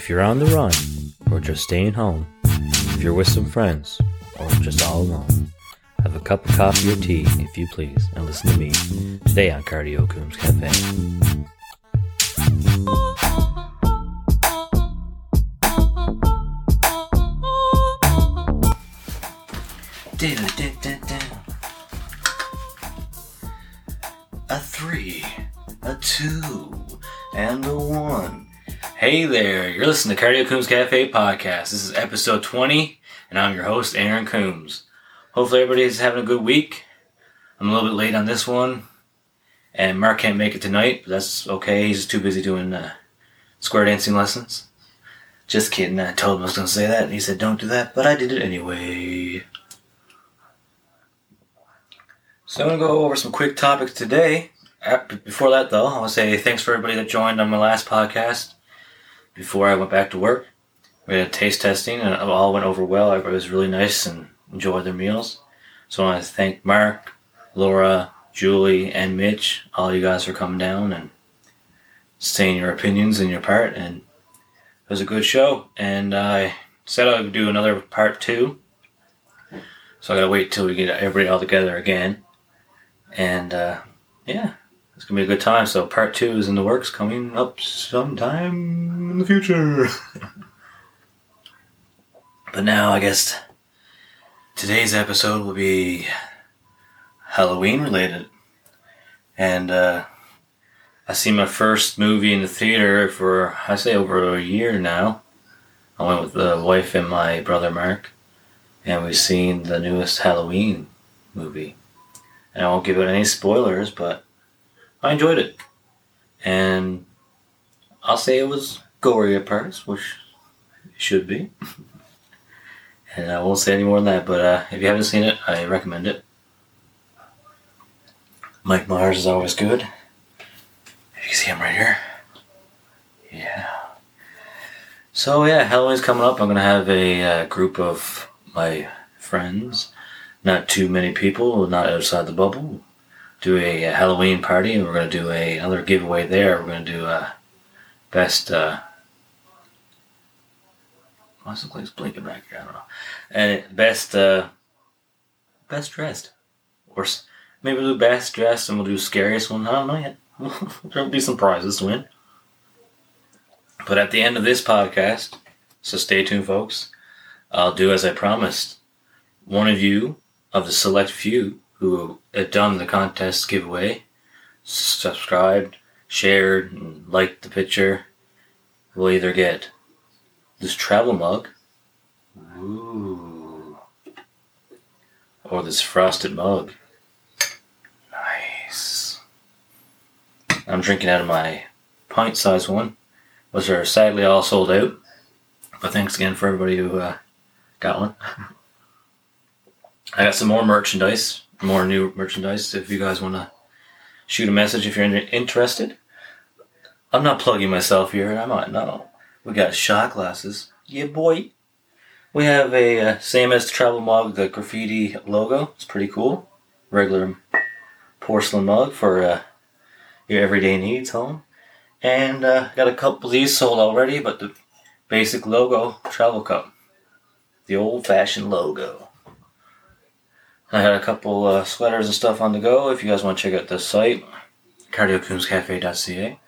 If you're on the run, or just staying home, if you're with some friends, or just all alone, have a cup of coffee or tea, if you please, and listen to me today on Cardio Coombs Cafe. A three, a two, and a one. Hey there, you're listening to Cardio Coombs Cafe podcast. This is episode 20, and I'm your host, Aaron Coombs. Hopefully, everybody's having a good week. I'm a little bit late on this one, and Mark can't make it tonight, but that's okay. He's too busy doing uh, square dancing lessons. Just kidding, I told him I was going to say that, and he said, don't do that, but I did it anyway. So I'm going to go over some quick topics today. Before that, though, I want to say thanks for everybody that joined on my last podcast before I went back to work. We had taste testing, and it all went over well. Everybody was really nice and enjoyed their meals. So I want to thank Mark, Laura, Julie, and Mitch, all you guys for coming down and saying your opinions and your part. And it was a good show. And I said I would do another part two. So I gotta wait till we get everybody all together again. And uh, yeah, it's gonna be a good time. So part two is in the works, coming up sometime in the future. but now I guess today's episode will be Halloween related, and uh, I see my first movie in the theater for I say over a year now. I went with the wife and my brother Mark, and we've seen the newest Halloween movie. And I won't give it any spoilers, but I enjoyed it. And I'll say it was gory at parts, which it should be. and I won't say any more than that, but uh, if you haven't seen it, I recommend it. Mike Myers is always good. If you see him right here. Yeah. So yeah, Halloween's coming up. I'm gonna have a uh, group of my friends, not too many people, not outside the bubble. Do a, uh Halloween party, and we're gonna do a, another giveaway there. We're gonna do a best. Uh, what's the place blinking back here? I don't know. And best, uh, best dressed, or maybe we'll do best dressed, and we'll do scariest one. I don't know yet. There'll be some prizes to win. But at the end of this podcast, so stay tuned, folks. I'll do as I promised. One of you, of the select few who have done the contest giveaway, subscribed, shared, and liked the picture, will either get this travel mug, ooh, or this frosted mug. Nice. I'm drinking out of my pint sized one which are sadly all sold out. But thanks again for everybody who uh, got one. I got some more merchandise, more new merchandise. If you guys want to shoot a message if you're interested. I'm not plugging myself here. I'm not. No, we got shot glasses. Yeah, boy. We have a uh, same as the travel mug, the graffiti logo. It's pretty cool. Regular porcelain mug for uh, your everyday needs home. And uh, got a couple of these sold already, but the basic logo travel cup, the old fashioned logo. I had a couple uh, sweaters and stuff on the go. If you guys want to check out the site, cardiocoomscafe.ca.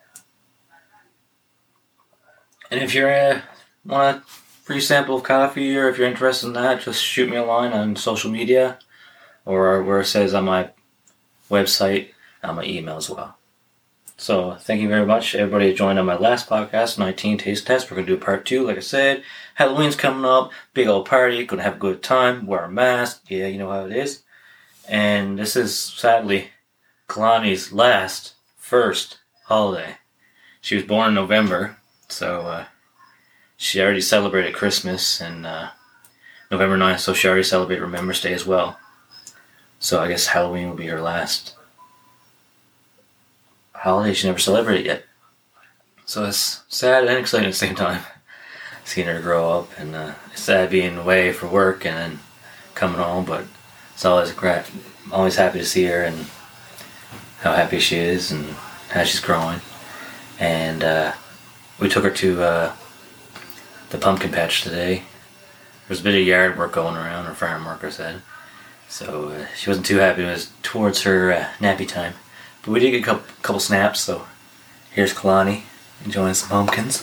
And if you're uh, want a free sample of coffee, or if you're interested in that, just shoot me a line on social media, or where it says on my website, on my email as well. So thank you very much, everybody who joined on my last podcast, 19 Taste Test. We're gonna do part two, like I said. Halloween's coming up, big old party, gonna have a good time, wear a mask, yeah, you know how it is. And this is sadly Kalani's last, first holiday. She was born in November, so uh, she already celebrated Christmas and uh, November 9th, so she already celebrated Remembrance Day as well. So I guess Halloween will be her last holiday she never celebrated yet. So it's sad and exciting at the same time. Seeing her grow up and uh, it's sad being away for work and then coming home, but it's always great. Always happy to see her and how happy she is and how she's growing. And uh, we took her to uh, the pumpkin patch today. There's a bit of yard work going around, her farm worker said. So uh, she wasn't too happy. It was towards her uh, nappy time. But we did get a couple, couple snaps, so here's Kalani enjoying some pumpkins.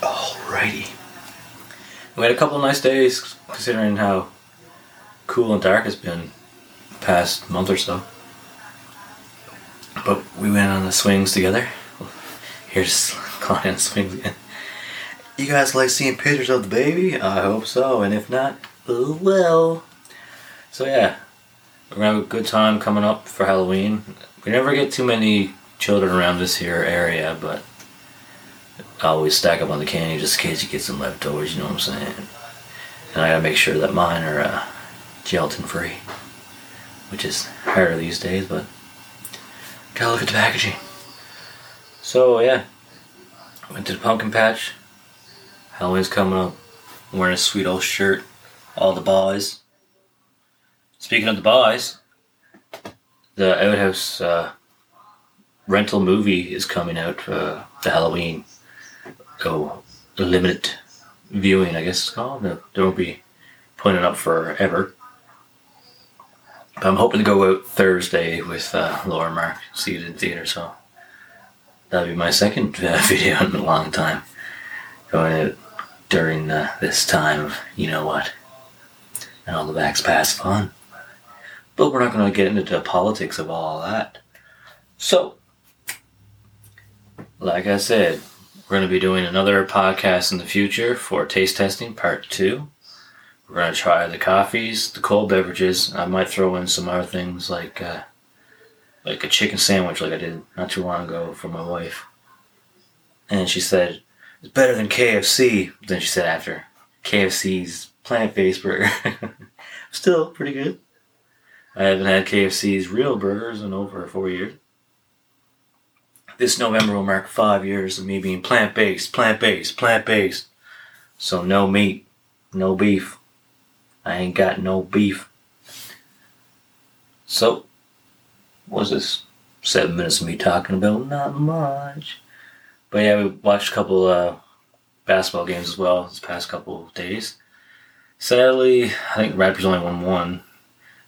Alrighty. We had a couple nice days considering how cool and dark it's been the past month or so. But we went on the swings together. Here's Kalani on the swings again. You guys like seeing pictures of the baby? I hope so, and if not, well. So yeah, we're gonna have a good time coming up for Halloween. We never get too many children around this here area, but I always stack up on the candy just in case you get some leftovers. You know what I'm saying? And I gotta make sure that mine are uh, gelatin free, which is harder these days, but gotta look at the packaging. So yeah, went to the pumpkin patch. Halloween's coming up. I'm wearing a sweet old shirt. All the boys. Speaking of the boys, the Outhouse uh, rental movie is coming out for the Halloween. Oh, limited viewing, I guess it's called. They won't be putting it up forever. But I'm hoping to go out Thursday with uh, Laura Mark, see it in theater, so that'll be my second uh, video in a long time. Going out during uh, this time of you know what and all the backs Pass fun. But we're not going to get into the politics of all that. So, like I said, we're going to be doing another podcast in the future for taste testing part two. We're going to try the coffees, the cold beverages. I might throw in some other things like uh, like a chicken sandwich, like I did not too long ago for my wife. And she said, it's better than KFC. Then she said after KFC's plant based burger. Still pretty good. I haven't had KFC's real burgers in over four years. This November will mark five years of me being plant based, plant based, plant based. So no meat, no beef. I ain't got no beef. So, what's this? Seven minutes of me talking about not much. But yeah, we watched a couple uh, basketball games as well this past couple days. Sadly, I think Raptors only won one,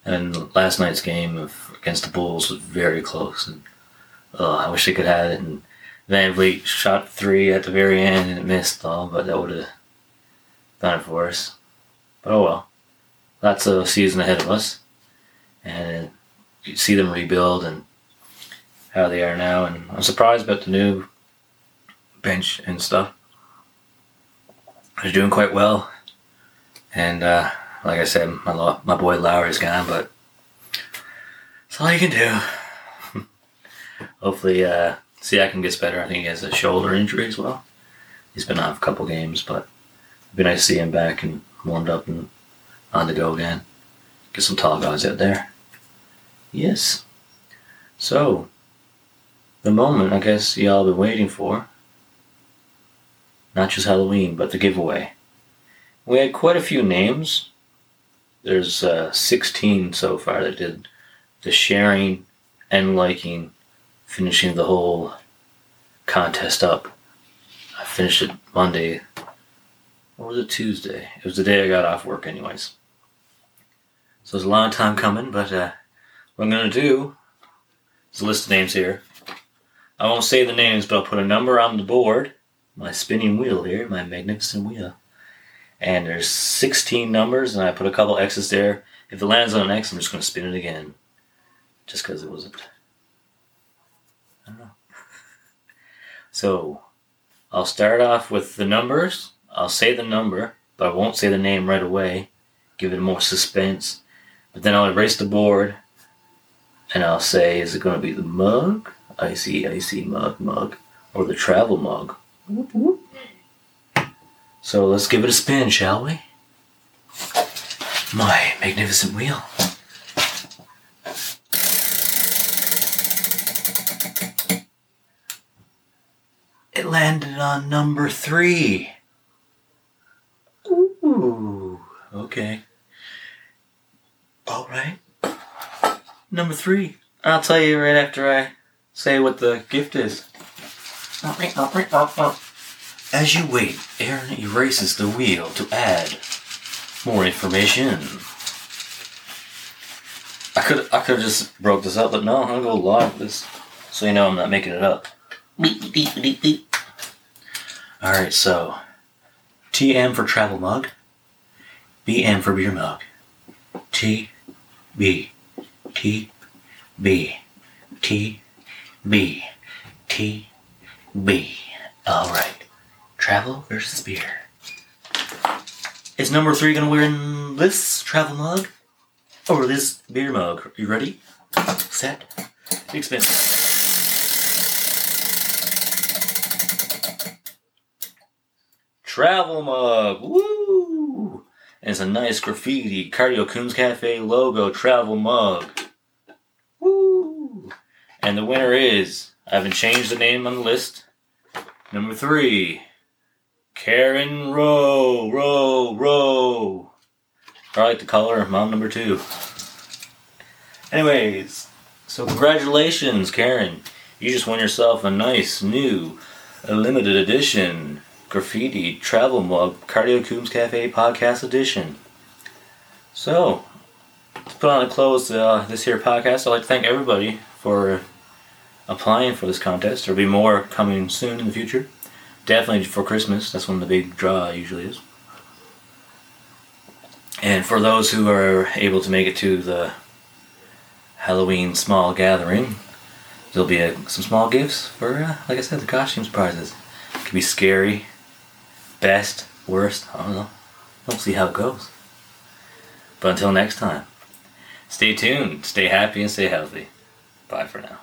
and last night's game of, against the Bulls was very close. And oh, I wish they could have it. And VanVleet shot three at the very end and it missed though, but that would have done it for us. But oh well, lots of season ahead of us, and you see them rebuild and how they are now. And I'm surprised about the new bench and stuff. They're doing quite well. And uh, like I said, my lo- my boy Lowry's gone, but that's all you can do. Hopefully, uh, can get better. I think he has a shoulder injury as well. He's been off a couple games, but it'd be nice to see him back and warmed up and on the go again. Get some tall guys out there. Yes. So, the moment I guess y'all been waiting for not just Halloween, but the giveaway. We had quite a few names. There's uh, 16 so far that did the sharing and liking, finishing the whole contest up. I finished it Monday. Or was it Tuesday? It was the day I got off work, anyways. So it's a long time coming, but uh, what I'm going to do is a list of names here. I won't say the names, but I'll put a number on the board my spinning wheel here, my magnificent wheel. And there's 16 numbers, and I put a couple X's there. If it lands on an X, I'm just going to spin it again. Just because it wasn't. I don't know. so, I'll start off with the numbers. I'll say the number, but I won't say the name right away. Give it more suspense. But then I'll erase the board, and I'll say, is it going to be the mug? Icy, icy mug, mug. Or the travel mug? Whoop, whoop. So let's give it a spin, shall we? My magnificent wheel. It landed on number three. Ooh, okay. All right. Number three. I'll tell you right after I say what the gift is. As you wait, Aaron erases the wheel to add more information. I could I could have just broke this up, but no, I'm gonna go live this so you know I'm not making it up. Beep, beep, beep, beep. Alright, so TM for travel mug, BM for beer mug. T B T B T B T B. Alright. Travel versus beer. Is number three gonna win this travel mug? Or this beer mug? You ready? Set. Expensive. Travel mug. Woo! And it's a nice graffiti Cardio Coombs Cafe logo travel mug. Woo! And the winner is, I haven't changed the name on the list. Number three, Karen Row, Row, Row. I like call her mom number two. Anyways, so congratulations, Karen. You just won yourself a nice new limited edition graffiti travel mug Cardio Coombs Cafe podcast edition. So, to put on a close uh, this here podcast, I'd like to thank everybody for applying for this contest. There'll be more coming soon in the future. Definitely for Christmas. That's when the big draw usually is. And for those who are able to make it to the Halloween small gathering, there'll be a, some small gifts for, uh, like I said, the costumes prizes. It could be scary, best, worst, I don't know. We'll see how it goes. But until next time, stay tuned, stay happy, and stay healthy. Bye for now.